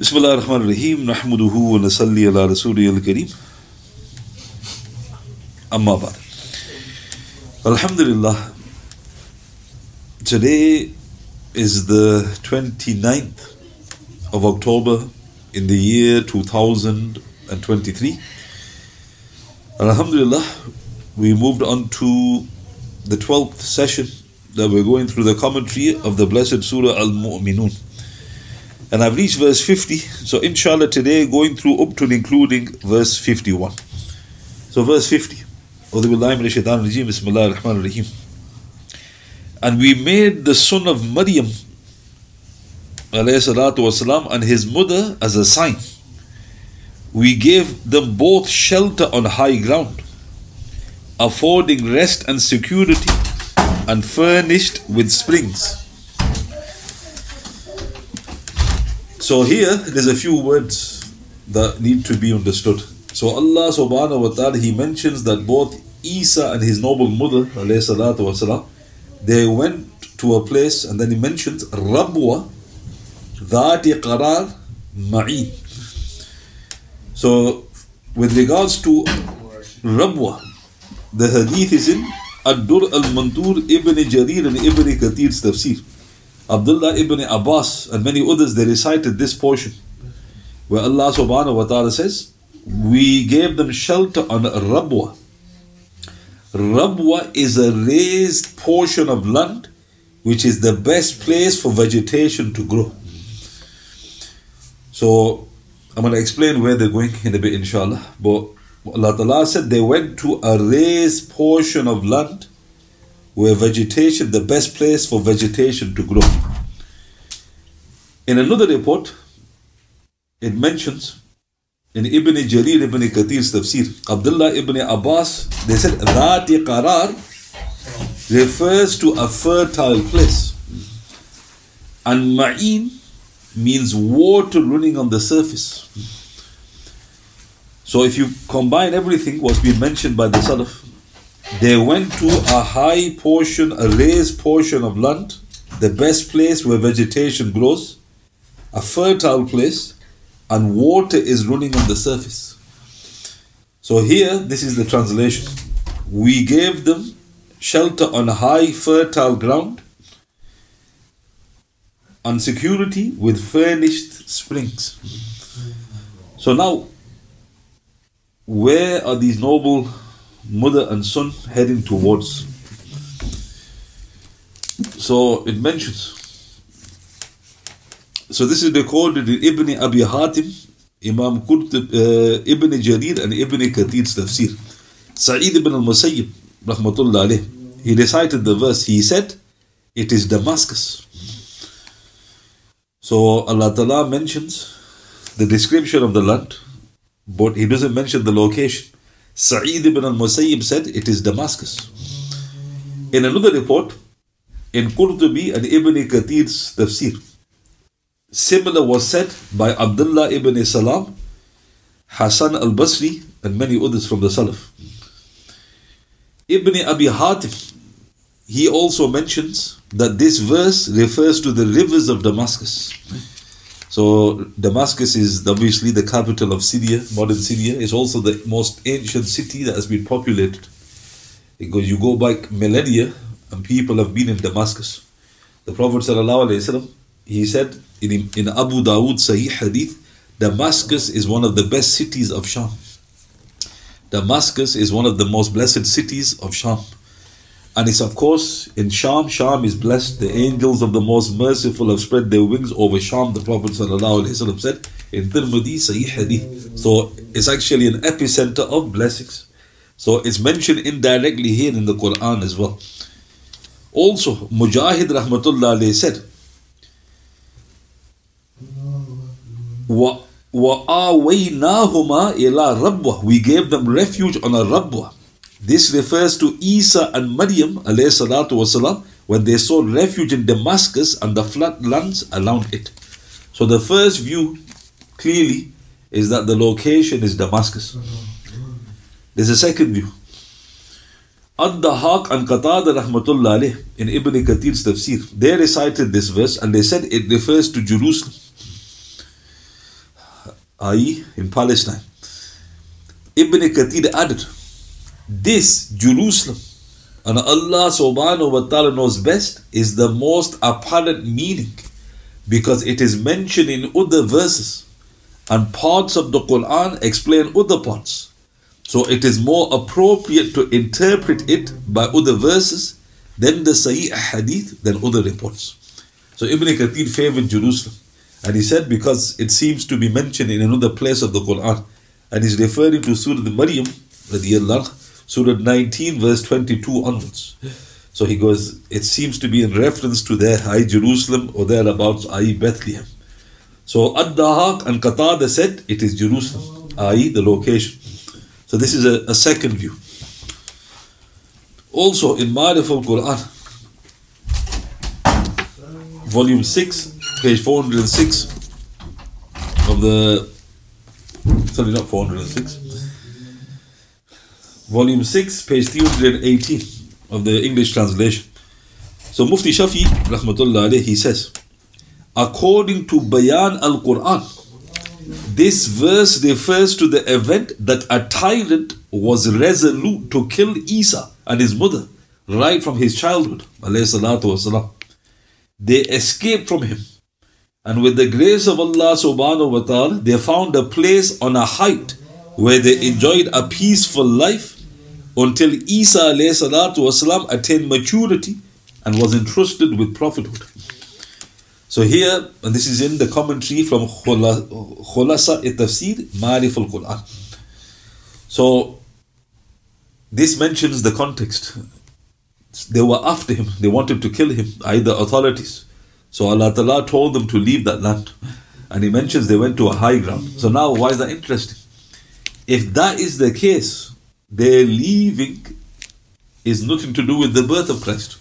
بسم الله الرحمن الرحيم نحمده ونصلي على رسوله الكريم أما بعد الحمد لله Today is the 29th of October in the year 2023 Alhamdulillah we moved on to the 12th session that we're going through the commentary of the blessed Surah Al-Mu'minun and I've reached verse 50. So, inshallah, today going through up to and including verse 51. So, verse 50. And we made the son of Maryam والسلام, and his mother as a sign. We gave them both shelter on high ground, affording rest and security, and furnished with springs. So here there's a few words that need to be understood. So Allah subhanahu wa ta'ala he mentions that both Isa and his noble mother والسلام, they went to a place and then he mentions Rabwa Dhati Qarar Ma'in. So with regards to Rabwa, the hadith is in Ad-Dur al-Mandur Ibn Jarir and Ibn Kathir's tafsir. Abdullah ibn Abbas and many others they recited this portion where Allah subhanahu wa ta'ala says, We gave them shelter on Rabwa. Rabwa is a raised portion of land which is the best place for vegetation to grow. So I'm going to explain where they're going in a bit, inshallah. But Allah said they went to a raised portion of land where vegetation, the best place for vegetation to grow. In another report, it mentions in Ibn Jarir ibn Kathir's tafsir, Abdullah ibn Abbas, they said Dhati Qarar refers to a fertile place. And Ma'in means water running on the surface. So if you combine everything what's been mentioned by the Salaf, they went to a high portion, a raised portion of land, the best place where vegetation grows, a fertile place, and water is running on the surface. So here, this is the translation. We gave them shelter on high, fertile ground, and security with furnished springs. So now, where are these noble mother and son heading towards. So it mentions. So this is recorded in Ibn Abi Hatim, Imam Qurtub, uh, Ibn Jarir and Ibn Kathir's tafsir. Sa'id ibn al-Musayyib, rahmatullah alayh, he recited the verse, he said, it is Damascus. So Allah Ta'ala mentions the description of the land, but he doesn't mention the location. Sa'id ibn al-Musayyib said it is Damascus. In another report, in Qurtubi and Ibn Kathir's tafsir, similar was said by Abdullah ibn Salam, Hassan al-Basri and many others from the Salaf. Ibn Abi Hatim, he also mentions that this verse refers to the rivers of Damascus. So Damascus is obviously the capital of Syria, modern Syria. It's also the most ancient city that has been populated. Because you go back millennia and people have been in Damascus. The Prophet ﷺ, he said in, in Abu Dawood Sahih Hadith, Damascus is one of the best cities of Sham. Damascus is one of the most blessed cities of Sham. And it's of course in Sham. Sham is blessed. The angels of the most merciful have spread their wings over Sham. The Prophet ﷺ said in Tirmidhi Sahih Hadith. So it's actually an epicenter of blessings. So it's mentioned indirectly here in the Quran as well. Also, Mujahid Rahmatullah alayhi said, وَآوَيْنَاهُمَا إِلَىٰ رَبْوَةٍ We gave them refuge on a rabwa. This refers to Isa and Maryam والسلام, when they sought refuge in Damascus and the flat lands around it. So the first view clearly is that the location is Damascus. There's a second view. Ad-Dahaq and Qatada rahmatullah alayh in Ibn Kathir's tafsir, they recited this verse and they said it refers to Jerusalem. i.e., in Palestine. Ibn Kathir added, this Jerusalem, and Allah subhanahu wa ta'ala knows best, is the most apparent meaning because it is mentioned in other verses and parts of the Quran explain other parts. So it is more appropriate to interpret it by other verses than the Sahih Hadith than other reports. So Ibn Kathir favored Jerusalem. And he said because it seems to be mentioned in another place of the Quran. And he's referring to Surah Maryam, Surah 19, verse 22 onwards. So he goes, it seems to be in reference to their high Jerusalem or thereabouts, i.e. Bethlehem. So Ad-Dahak and Qatada said it is Jerusalem, i.e. the location. So this is a, a second view. Also in Ma'arif al-Quran, volume 6, page 406 of the, sorry not 406, volume 6, page 318 of the English translation. So Mufti Shafi, rahmatullah alayhi, he says, according to Bayan al-Quran, this verse refers to the event that a tyrant was resolute to kill Isa and his mother right from his childhood. They escaped from him. And with the grace of Allah subhanahu wa ta'ala, they found a place on a height where they enjoyed a peaceful life until Isa والسلام, attained maturity and was entrusted with prophethood. So here, and this is in the commentary from Khulasa Tafsir Ma'arif al Quran. So this mentions the context. They were after him, they wanted to kill him, either authorities. So Allah Ta'ala told them to leave that land. And he mentions they went to a high ground. So now, why is that interesting? If that is the case, their leaving is nothing to do with the birth of Christ.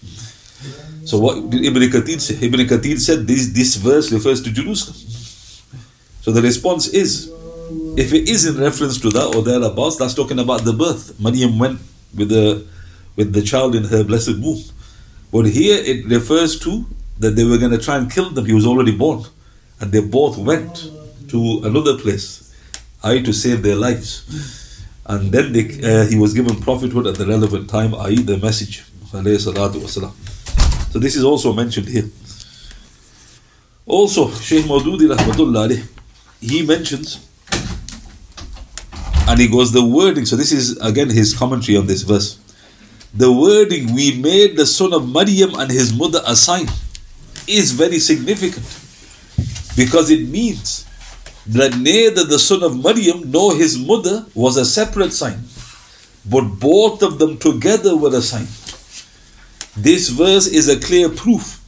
So what did Ibn Kathir say? Ibn Kathir said this, this verse refers to Jerusalem. So the response is, if it is in reference to that or thereabouts, that's talking about the birth. Maryam went with the with the child in her blessed womb. But here it refers to that they were going to try and kill them. He was already born. And they both went to another place, i.e., to save their lives. And then they, uh, he was given prophethood at the relevant time, i.e., the message. So this is also mentioned here. Also, Shaykh Maududi he mentions and he goes the wording. So this is again his commentary on this verse. The wording we made the son of Maryam and his mother a sign is very significant because it means neither the son of Maryam nor his mother was a separate sign, but both of them together were a sign. This verse is a clear proof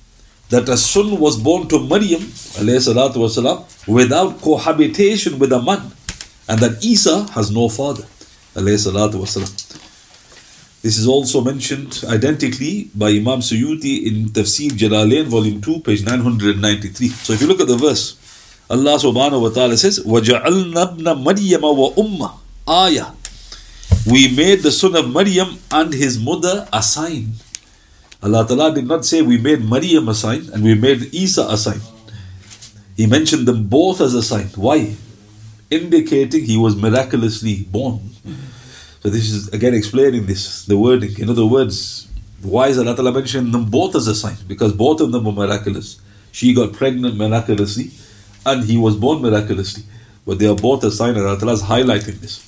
that a son was born to Maryam والسلام, without cohabitation with a man, and that Isa has no father. This is also mentioned identically by Imam Suyuti in Tafsir Jalalain, volume 2, page 993. So if you look at the verse, Allah subhanahu wa ta'ala says, وَجَعَلْنَا ابْنَ مَرْيَمَ وَأُمَّةً Ayah. We made the son of Maryam and his mother a sign. Allah Ta'ala did not say we made Maryam a sign and we made Isa a sign. He mentioned them both as a sign. Why? Indicating he was miraculously born. So this is again explaining this, the wording. In other words, why is Allah Ta'ala mentioning them both as a sign? Because both of them were miraculous. She got pregnant miraculously and he was born miraculously. But they are both a sign and Allah Ta'ala is highlighting this.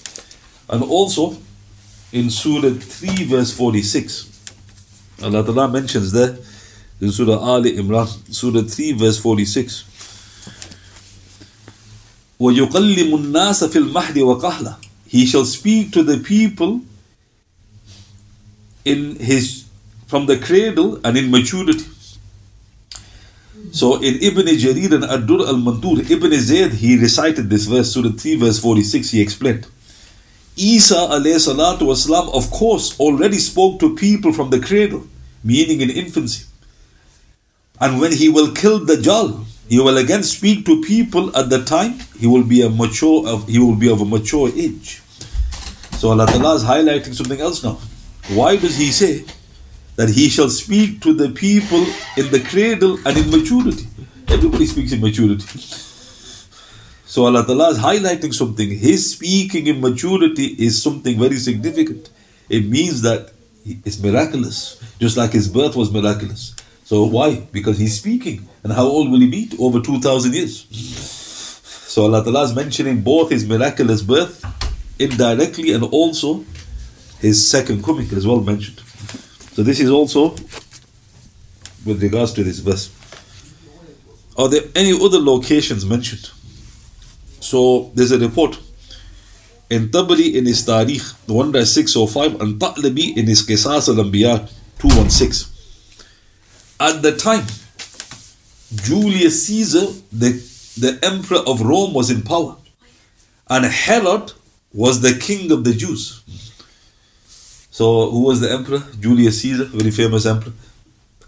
And also in Surah 3 verse 46, Allah Ta'ala mentions there in Surah Ali Imran, Surah 3, verse 46. وَيُقَلِّمُ النَّاسَ فِي الْمَحْدِ وَقَهْلًا He shall speak to the people in his from the cradle and in maturity. So in Ibn Jarir and Ad-Dur al-Mantur, Ibn Zayd, he recited this verse, Surah 3, verse 46, he explained. Isa alayhi salatu wasalam, of course, already spoke to people from the cradle, meaning in infancy. And when he will kill Dajjal, he will again speak to people at the time he will be a mature of he will be of a mature age. So Allah Ta'ala is highlighting something else now. Why does he say that he shall speak to the people in the cradle and in maturity? Everybody speaks in maturity. So Allah Ta'ala is highlighting something. His speaking in maturity is something very significant. It means that it's miraculous, just like his birth was miraculous. So why? Because he's speaking. And how old will he be? Over 2,000 years. So Allah Ta'ala is mentioning both his miraculous birth indirectly and also his second coming as well mentioned. So this is also with regards to this verse. Are there any other locations mentioned? So there's a report in Tabari in his Tarikh 1-605 and Ta'labi in his Qisas al-Anbiya 216. At the time, Julius Caesar, the, the emperor of Rome, was in power. And Herod was the king of the Jews. So, who was the emperor? Julius Caesar, very famous emperor.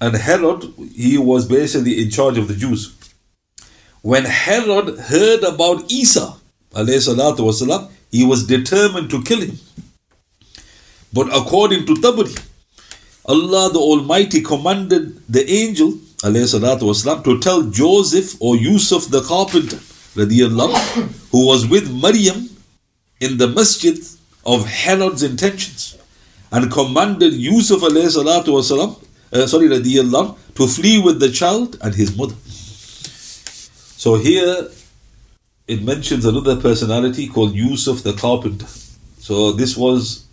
And Herod, he was basically in charge of the Jews. When Herod heard about Isa, والسلام, he was determined to kill him. But according to Tabari, Allah the Almighty commanded the angel والسلام, to tell Joseph or Yusuf the carpenter who was with Maryam in the masjid of Herod's intentions and commanded Yusuf alayhi salatu uh, sorry, radiallahu, to flee with the child and his mother. So here it mentions another personality called Yusuf the carpenter. So this was,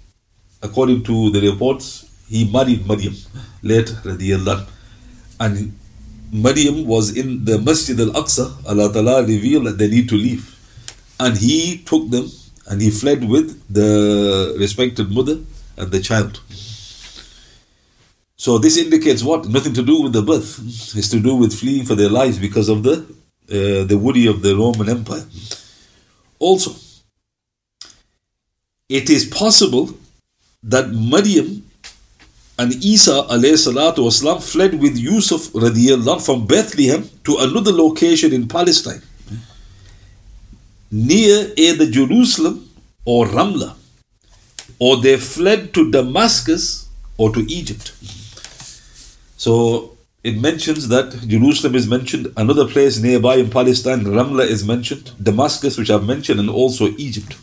according to the reports, he married Maryam later, radiallahu. And Maryam was in the Masjid al-Aqsa, Allah Ta'ala revealed that they need to leave. And he took them and he fled with the respected mother and the child. So this indicates what? Nothing to do with the birth. It's to do with fleeing for their lives because of the uh, the worry of the Roman Empire. Also, it is possible that Maryam and Isa والسلام, fled with Yusuf radiallahu from Bethlehem to another location in Palestine, near either Jerusalem or Ramla, or they fled to Damascus or to Egypt. So it mentions that Jerusalem is mentioned, another place nearby in Palestine, Ramla is mentioned, Damascus, which I've mentioned, and also Egypt.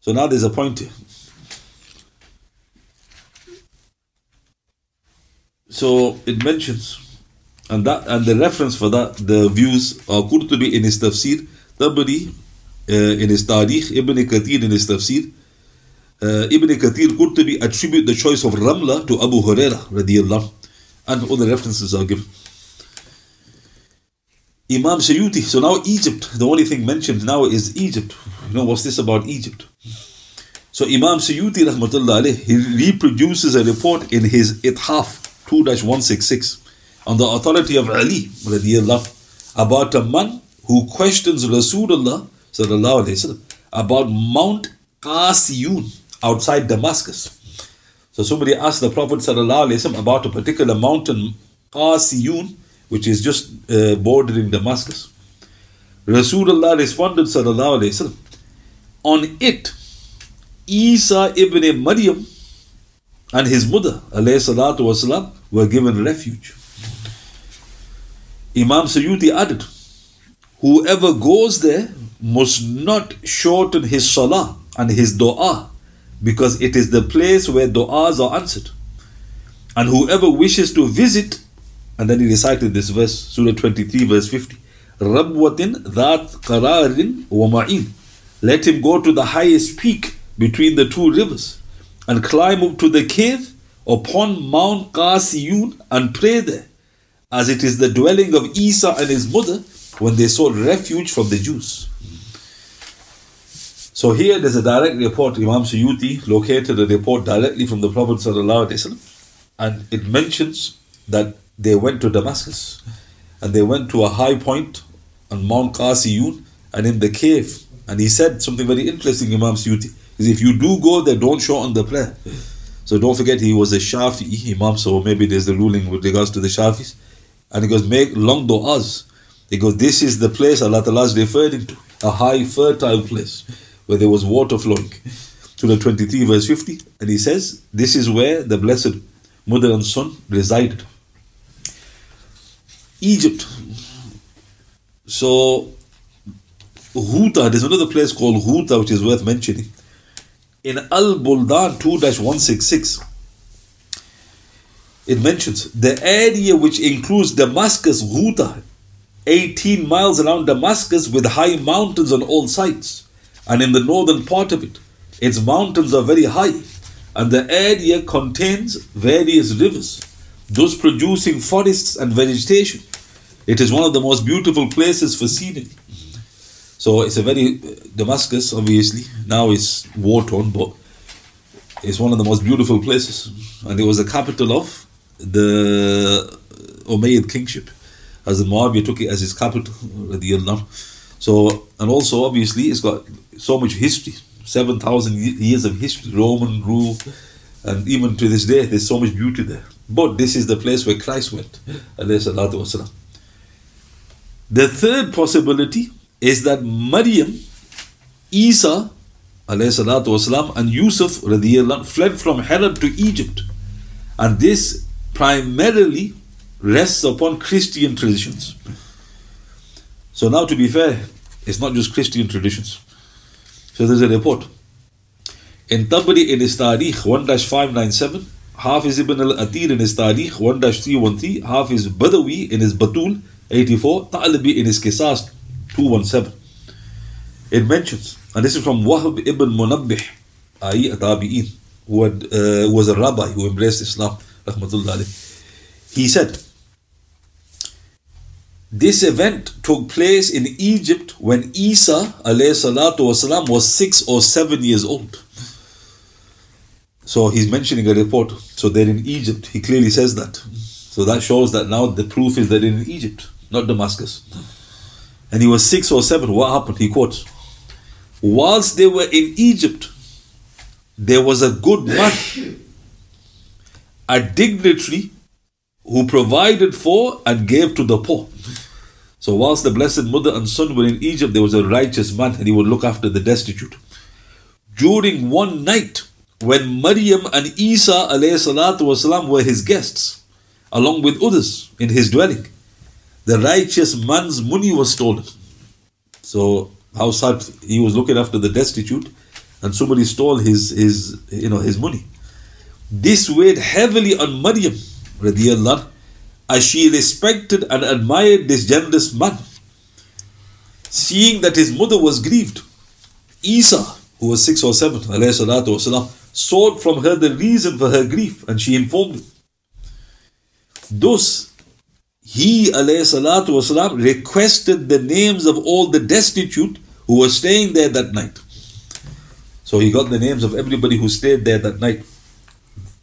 So now there's a point here. So it mentions, and that and the reference for that, the views are Qurtubi in his tafsir, Tabari uh, in his Tarikh, Ibn Kathir in his tafsir. Uh, Ibn Kathir Qurtubi attribute the choice of Ramla to Abu Huraira radiallahu and all the references are given. Imam Suyuti, so now Egypt, the only thing mentioned now is Egypt. You know, what's this about Egypt? So Imam Suyuti, rahmatullah he reproduces a report in his Ithaf 2-166 on the authority of Ali radiallahu, about a man who questions Rasulullah sallallahu alayhi wasallam about Mount Qasiyun outside Damascus. So somebody asked the Prophet ﷺ about a particular mountain, Qasiyun, which is just uh, bordering Damascus. Rasulullah responded, وسلم, on it, Isa ibn Maryam and his mother والسلام, were given refuge. Imam Suyuti added, Whoever goes there must not shorten his salah and his dua because it is the place where du'as are answered. And whoever wishes to visit, and then he recited this verse, Surah 23, verse 50. Rabwatin that qararin wa ma'in. Let him go to the highest peak between the two rivers and climb up to the cave upon Mount Qasiyun and pray there, as it is the dwelling of Isa and his mother when they sought refuge from the Jews. So here there's a direct report, to Imam Suyuti located a report directly from the Prophet and it mentions that they went to Damascus and they went to a high point on Mount Qasiyun and in the cave. And he said something very interesting, Imam Suyuti, is if you do go there, don't shorten the prayer. So don't forget he was a Shafi'i Imam, so maybe there's the ruling with regards to the Shafis. And he goes, make long du'as. He goes, this is the place Allah Ta'ala is referring to, a high fertile place where there was water flowing. Surah 23, verse 50. And he says, This is where the blessed mother and son resided. Egypt. So, Ghouta, there's another place called Ghouta which is worth mentioning. In Al Buldan 2 166, it mentions the area which includes Damascus, Ghouta, 18 miles around Damascus with high mountains on all sides. And in the northern part of it, its mountains are very high, and the area contains various rivers, thus producing forests and vegetation. It is one of the most beautiful places for scenery. So it's a very uh, Damascus, obviously now it's war torn, but it's one of the most beautiful places, and it was the capital of the Umayyad kingship, as the Muawiyah took it as his capital. So and also obviously it's got so much history, seven thousand years of history, Roman rule, and even to this day there's so much beauty there. But this is the place where Christ went. The third possibility is that Maryam, Isa, والسلام, and Yusuf fled from Herod to Egypt. And this primarily rests upon Christian traditions. So now to be fair, it's not just Christian traditions. So there's a report. In Tabari in his Tarikh 1-597, Hafiz ibn al-Athir in his Tarikh 1-313, half is Badawi in his Batul 84, Ta'alibi in his Qisas 217. It mentions, and this is from Wahb ibn Munabbih, i.e. Tabi'in, who had, uh, was a rabbi who embraced Islam, He said, this event took place in Egypt when Isa والسلام, was six or seven years old. So he's mentioning a report. So they're in Egypt. He clearly says that. So that shows that now the proof is that in Egypt, not Damascus and he was six or seven. What happened? He quotes, Whilst they were in Egypt, there was a good man, a dignitary who provided for and gave to the poor. So, whilst the Blessed Mother and Son were in Egypt, there was a righteous man and he would look after the destitute. During one night, when Maryam and Isa والسلام, were his guests, along with others in his dwelling, the righteous man's money was stolen. So how sad he was looking after the destitute, and somebody stole his his you know his money. This weighed heavily on Maryam, radiallahu, as she respected and admired this generous man. Seeing that his mother was grieved, Isa, who was six or seven, والسلام, sought from her the reason for her grief, and she informed him. Thus, he والسلام, requested the names of all the destitute who were staying there that night. So he got the names of everybody who stayed there that night.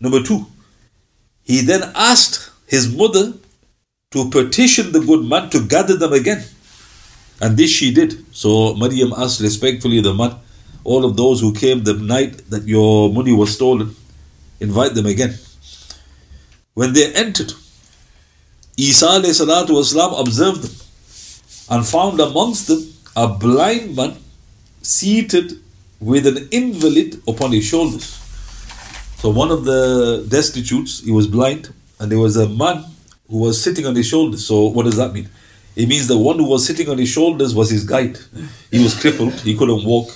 Number two, he then asked his mother to petition the good man to gather them again. And this she did. So Maryam asked respectfully the man, all of those who came the night that your money was stolen, invite them again. When they entered, Isa والسلام, observed them and found amongst them a blind man seated with an invalid upon his shoulders. So one of the destitutes, he was blind, and there was a man who was sitting on his shoulders. So what does that mean? It means the one who was sitting on his shoulders was his guide. He was crippled, he couldn't walk,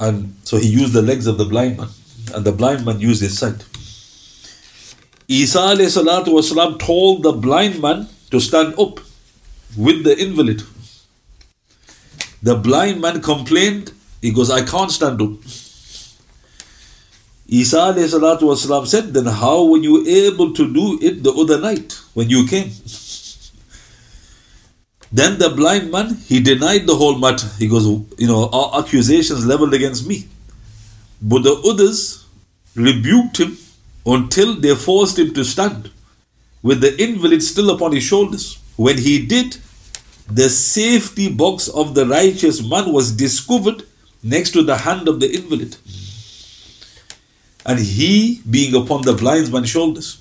and so he used the legs of the blind man, and the blind man used his sight. Isa والسلام, told the blind man to stand up with the invalid. The blind man complained, he goes, I can't stand up. Isa والسلام, said, Then how were you able to do it the other night when you came? Then the blind man, he denied the whole matter. He goes, You know, our accusations leveled against me. But the others rebuked him until they forced him to stand with the invalid still upon his shoulders. When he did, the safety box of the righteous man was discovered next to the hand of the invalid. And he being upon the blind man's shoulders.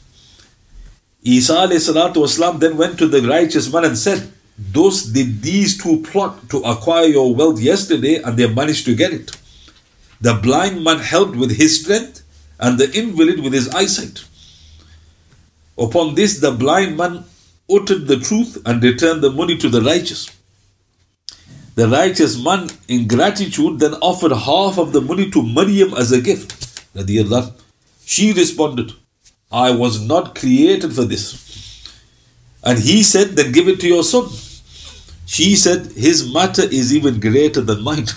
Isa والسلام, then went to the righteous man and said, Thus did these two plot to acquire your wealth yesterday, and they managed to get it. The blind man helped with his strength, and the invalid with his eyesight. Upon this, the blind man uttered the truth and returned the money to the righteous. The righteous man, in gratitude, then offered half of the money to Maryam as a gift. Radiallahu. She responded, I was not created for this. And he said, Then give it to your son. She said, His matter is even greater than mine.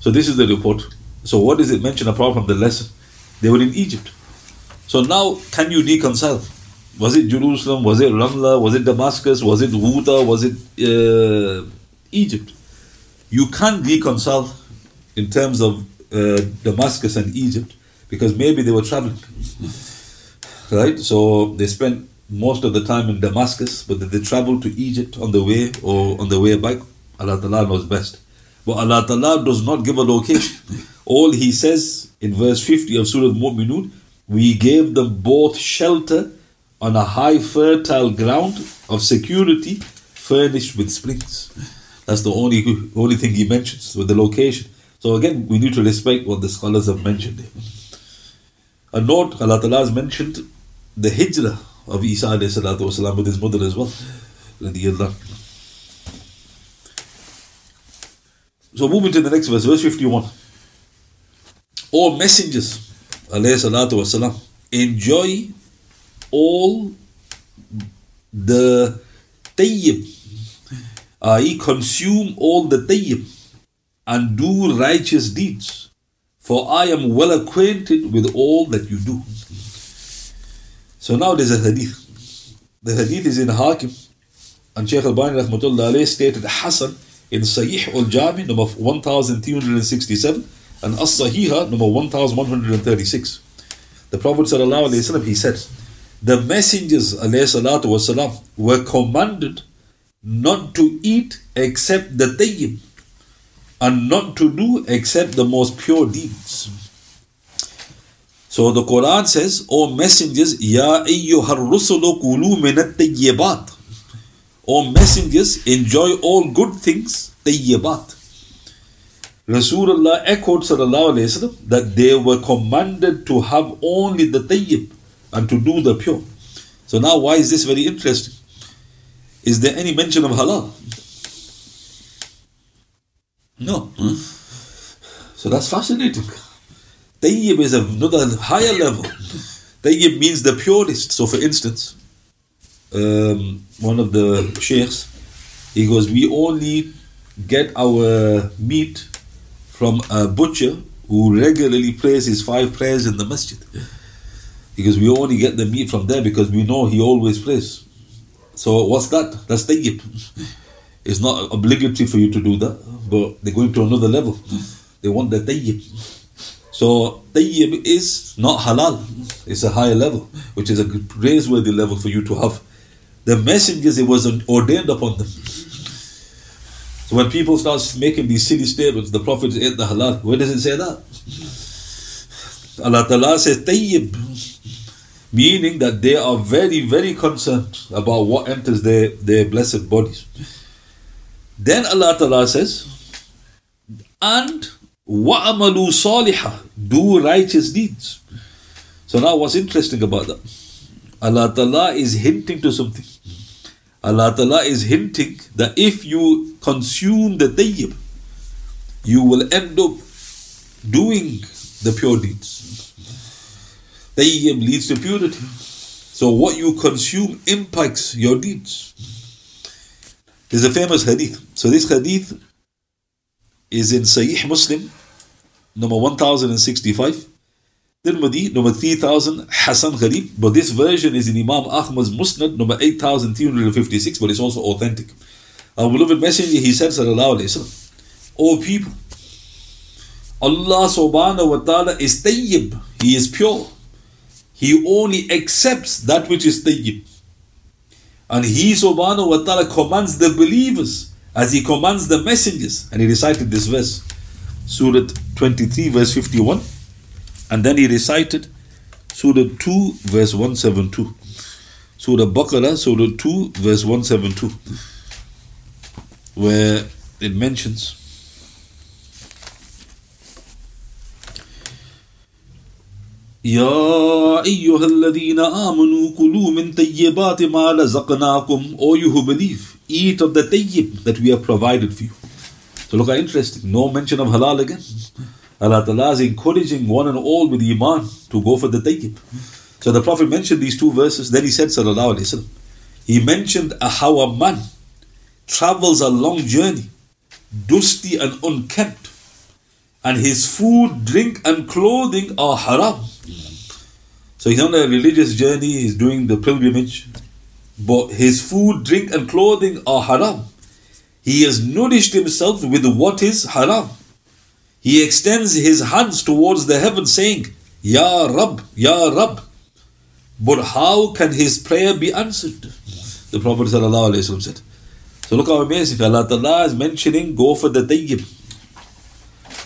so, this is the report. So, what does it mention apart from the lesson? They were in Egypt. So, now can you reconcile? Was it Jerusalem? Was it Ramla? Was it Damascus? Was it Ghouta? Was it uh, Egypt? You can't reconcile in terms of uh, Damascus and Egypt because maybe they were traveling. right? So they spent most of the time in Damascus, but they travel to Egypt on the way or on the way back? Allah Ta'ala knows best. But Allah Ta'ala does not give a location. All He says in verse 50 of Surah Mu'minun, we gave them both shelter on a high fertile ground of security furnished with springs. That's the only only thing he mentions with the location. So again, we need to respect what the scholars have mentioned. A note, Allah Ta'ala has mentioned the hijrah of Isa والسلام, with his mother as well. So moving to the next verse, verse 51. All messengers, والسلام, enjoy all the tayyib, i.e., consume all the tayyib and do righteous deeds, for I am well acquainted with all that you do. So now there's a hadith. The hadith is in Hakim, and Shaykh Al-Albani rahmatullah alayh stated Hassan in Sahih al-Jami number 1367 and As-Sahiha number 1136. The Prophet he said, the messengers والسلام, were commanded not to eat except the tayyib, and not to do except the most pure deeds. So the Quran says, O messengers, Ya ayyuhar rusulu kulu minat tayyibat. O messengers, enjoy all good things, tayyibat. Rasulullah echoed wasallam that they were commanded to have only the tayyib and to do the pure. So now why is this very interesting? Is there any mention of halal? No. So that's fascinating. Tayyib is another higher level. Tayyib means the purest. So for instance, um, one of the sheikhs, he goes, we only get our meat from a butcher who regularly prays his five prayers in the masjid. Because we only get the meat from there because we know he always prays. So what's that? That's tayyib. It's not obligatory for you to do that, but they're going to another level. They want the tayyib. So tayyib is not halal. It's a higher level, which is a praiseworthy level for you to have. The messengers, it was ordained upon them. So when people start making these silly statements, the Prophet ate the halal, where does it say that? Allah Ta'ala says tayyib meaning that they are very, very concerned about what enters their, their blessed bodies. Then Allah Ta'ala says, and wa'amalu salihah, do righteous deeds. So now what's interesting about that? Allah Ta'ala is hinting to something. Allah Ta'ala is hinting that if you consume the tayyib, you will end up doing the pure deeds. Tayyib leads to purity. So what you consume impacts your deeds. There's a famous hadith. So this hadith is in Sahih Muslim, number 1065. Tirmidhi, number 3000, Hassan Gharib. But this version is in Imam Ahmad's Musnad, number 8356, but it's also authentic. Our beloved Messenger, he said, Sallallahu Alaihi Wasallam, O people, Allah subhanahu wa ta'ala is tayyib, He is pure. He only accepts that which is tayyib. And He subhanahu wa ta'ala commands the believers as He commands the messengers. And He recited this verse, Surah 23, verse 51. And then He recited Surah 2, verse 172. Surah Baqarah, Surah 2, verse 172, where it mentions يا يا أيها الذين آمنوا كلوا من طيبات ما رزقناكم or you who believe eat of the tayyib that we have provided for you so look how interesting no mention of halal again Allah Ta'ala is encouraging one and all with iman to go for the tayyib so the Prophet mentioned these two verses then he said sallallahu alayhi wasallam he mentioned how a man travels a long journey dusty and unkempt and his food, drink, and clothing are haram. So he's on a religious journey, he's doing the pilgrimage, but his food, drink, and clothing are haram. He has nourished himself with what is haram. He extends his hands towards the heaven, saying, Ya Rab, Ya Rab. But how can his prayer be answered? The Prophet said. So look how amazing. Allah Ta'ala is mentioning go for the tayyib.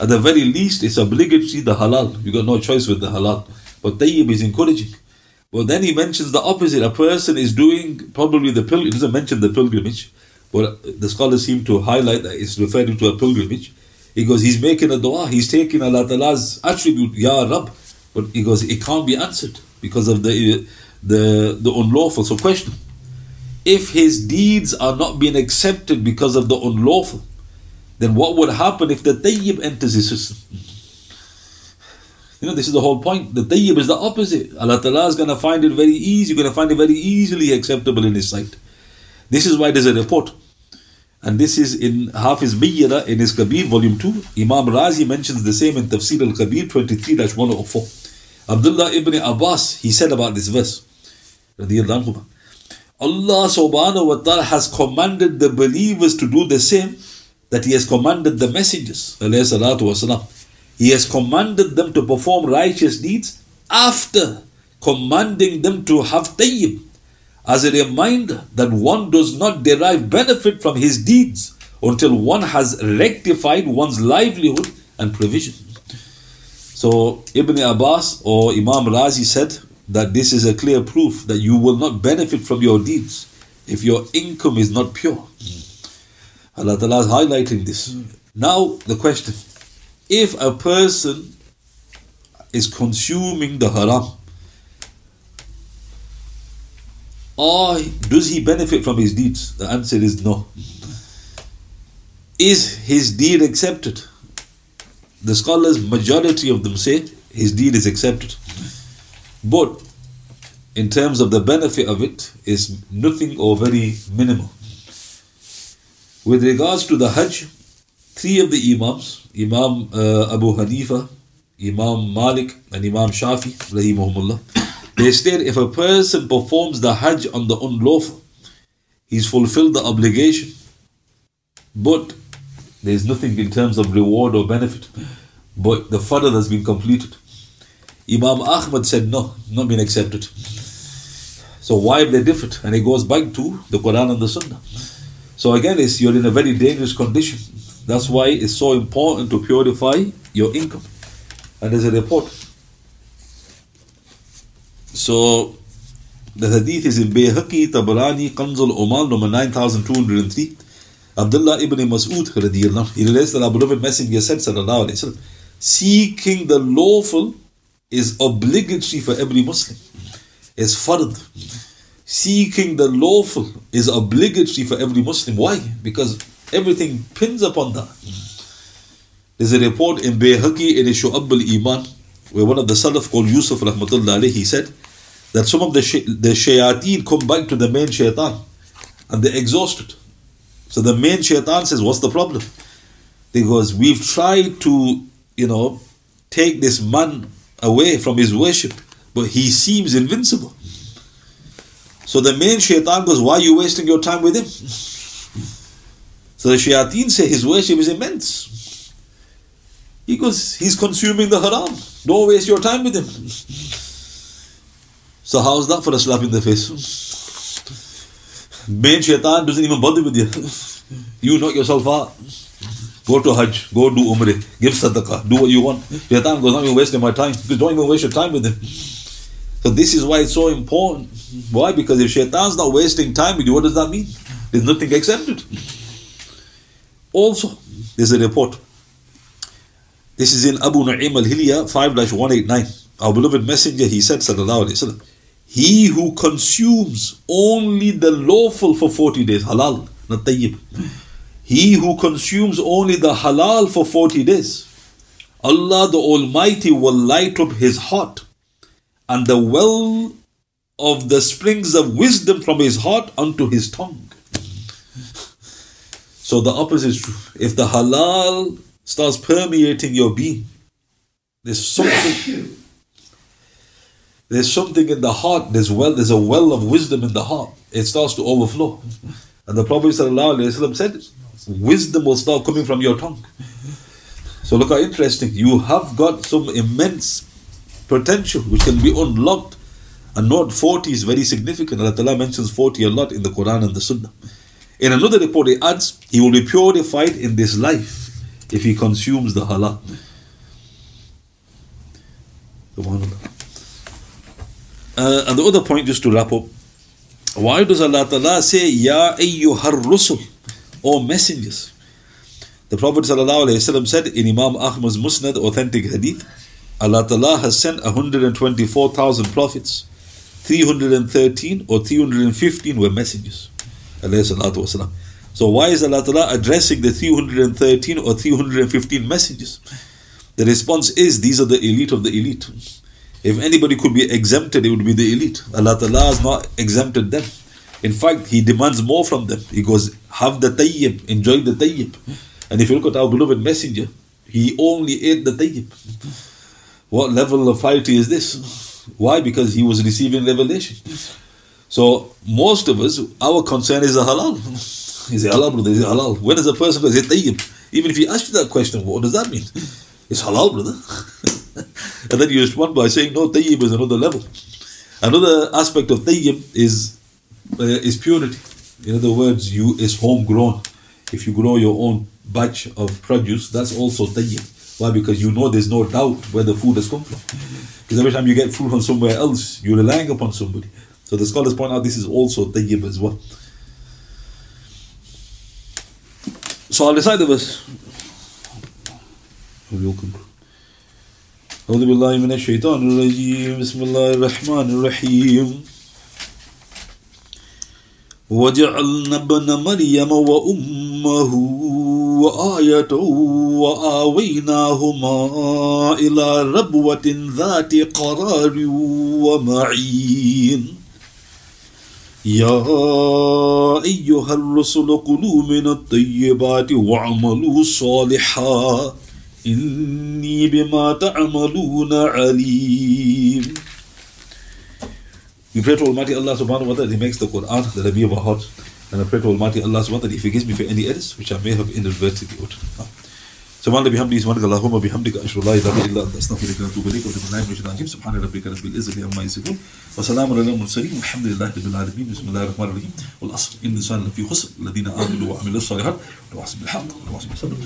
At the very least, it's obligatory the halal. You got no choice with the halal. But tayyib is encouraging. But then he mentions the opposite. A person is doing probably the pilgrimage. He doesn't mention the pilgrimage, but the scholars seem to highlight that it's referring to a pilgrimage. He goes, he's making a dua. He's taking Allah Ta'ala's attribute, Ya Rab. But he goes, it can't be answered because of the the the unlawful. So question: If his deeds are not being accepted because of the unlawful, then what would happen if the tayyib enters his system? You know, this is the whole point. The tayyib is the opposite. Allah Ta'ala is going to find it very easy, you're going to find it very easily acceptable in His sight. This is why there's a report. And this is in Hafiz Biyyara in his Kabir, volume 2. Imam Razi mentions the same in Tafsir al Kabir 23 104. Abdullah ibn Abbas, he said about this verse. Allah subhanahu wa ta'ala has commanded the believers to do the same that He has commanded the messengers. He has commanded them to perform righteous deeds after commanding them to have tayyib as a reminder that one does not derive benefit from his deeds until one has rectified one's livelihood and provision. So Ibn Abbas or Imam Razi said that this is a clear proof that you will not benefit from your deeds if your income is not pure. Allah Ta'ala is highlighting this. Now, the question if a person is consuming the haram, or does he benefit from his deeds? The answer is no. Is his deed accepted? The scholars, majority of them say his deed is accepted. But in terms of the benefit of it, is nothing or very minimal. With regards to the Hajj, three of the Imams, Imam uh, Abu Hanifa, Imam Malik, and Imam Shafi, rahimahumullah, they state if a person performs the Hajj on the unlawful, he's fulfilled the obligation, but there's nothing in terms of reward or benefit, but the fard has been completed. Imam Ahmad said no, not been accepted. So why have they differed? And it goes back to the Quran and the Sunnah. So again, it's you're in a very dangerous condition. That's why it's so important to purify your income. And there's a report. So the hadith is in Bayhaqi, Tabarani, Kanzul Ummal, number 9203. Abdullah ibn Mas'ud, he relates that our beloved Messenger said, sallallahu alayhi wasallam, seeking the lawful is obligatory for every Muslim. It's fard seeking the lawful is obligatory for every Muslim. Why? Because everything pins upon that. There's a report in Bayhaqi in Shu'ab al-Iman where one of the Salaf called Yusuf rahmatullah he said that some of the, the shayateen come back to the main shaitan and they're exhausted. So the main shaitan says, what's the problem? Because we've tried to, you know, take this man away from his worship, but he seems invincible. So the main shaitan goes, Why are you wasting your time with him? So the shayateen say his worship is immense. He goes, He's consuming the haram. Don't waste your time with him. So how's that for a slap in the face? Main shaitan doesn't even bother with you. You knock yourself out. Go to Hajj, go do Umrah, give sadaqah, do what you want. Shaitan goes, not even wasting my time. Don't even waste your time with him. So this is why it's so important. Why? Because if shaitan's not wasting time with you, what does that mean? There's nothing accepted. Also, there's a report. This is in Abu Nu'aym al-Hilya 5-189. our beloved messenger, he said, sallallahu alayhi wasallam, he who consumes only the lawful for 40 days, halal, not tayyib. He who consumes only the halal for 40 days, Allah the Almighty will light up his heart and the well of the springs of wisdom from his heart unto his tongue. So the opposite is true. If the halal starts permeating your being, there's something there's something in the heart, there's well, there's a well of wisdom in the heart. It starts to overflow. And the Prophet ﷺ said, wisdom will start coming from your tongue. So look how interesting. You have got some immense potential which can be unlocked. And note 40 is very significant. Allah mentions 40 a lot in the Quran and the Sunnah. In another report, he adds, he will be purified in this life if he consumes the halal. Uh, and the other point, just to wrap up, why does Allah Ta'ala say, Ya ayyuhar rusul, or messengers? The Prophet ﷺ said in Imam Ahmad's Musnad, authentic hadith, Allah Ta'ala has sent 124,000 prophets, 313 or 315 were messengers. So why is Allah Ta'ala addressing the 313 or 315 messengers? The response is these are the elite of the elite. If anybody could be exempted, it would be the elite. Allah Ta'ala has not exempted them. In fact, He demands more from them. He goes, have the tayyib, enjoy the tayyib. And if you look at our beloved messenger, he only ate the tayyib. What level of piety is this? Why? Because he was receiving revelation. So most of us, our concern is the halal. Is it halal, brother? Is it halal? When is a person to say tayyib? Even if you ask you that question, what does that mean? It's halal, brother. and then you respond by saying, no, tayyib is another level. Another aspect of tayyib is uh, is purity. In other words, you is homegrown. If you grow your own batch of produce, that's also tayyib. Why? Because you know there's no doubt where the food has come from. Because every time you get food from somewhere else, you're relying upon somebody. So the scholars point out this is also tayyib as well. So I'll recite the verse. أعوذ بالله من الشيطان الرجيم بسم الله الرحمن الرحيم وجعلنا ابن مريم وأمه وآية وآويناهما إلى ربوة ذات قرار ومعين. يا أيها الرسل كلوا من الطيبات واعملوا صالحا. إني بما تعملون عليم. We pray to Almighty Allah subhanahu wa ta'ala He makes the Quran the Rabi of our hearts. And I pray to Almighty Allah subhanahu ta'ala He forgives me for any errors which I may have inadvertently uttered. سبحان بحمده سبحانك اللهم بحمدك اشهد ان لا اله الا انت استغفرك واتوب اليك واتوب اليك من الرجيم سبحان ربك رب العزه عما يصفون وسلام على المرسلين والحمد لله رب العالمين بسم الله الرحمن الرحيم والاصل ان الانسان لفي خسر الذين امنوا وعملوا الصالحات وتواصوا بالحق وتواصوا بالصبر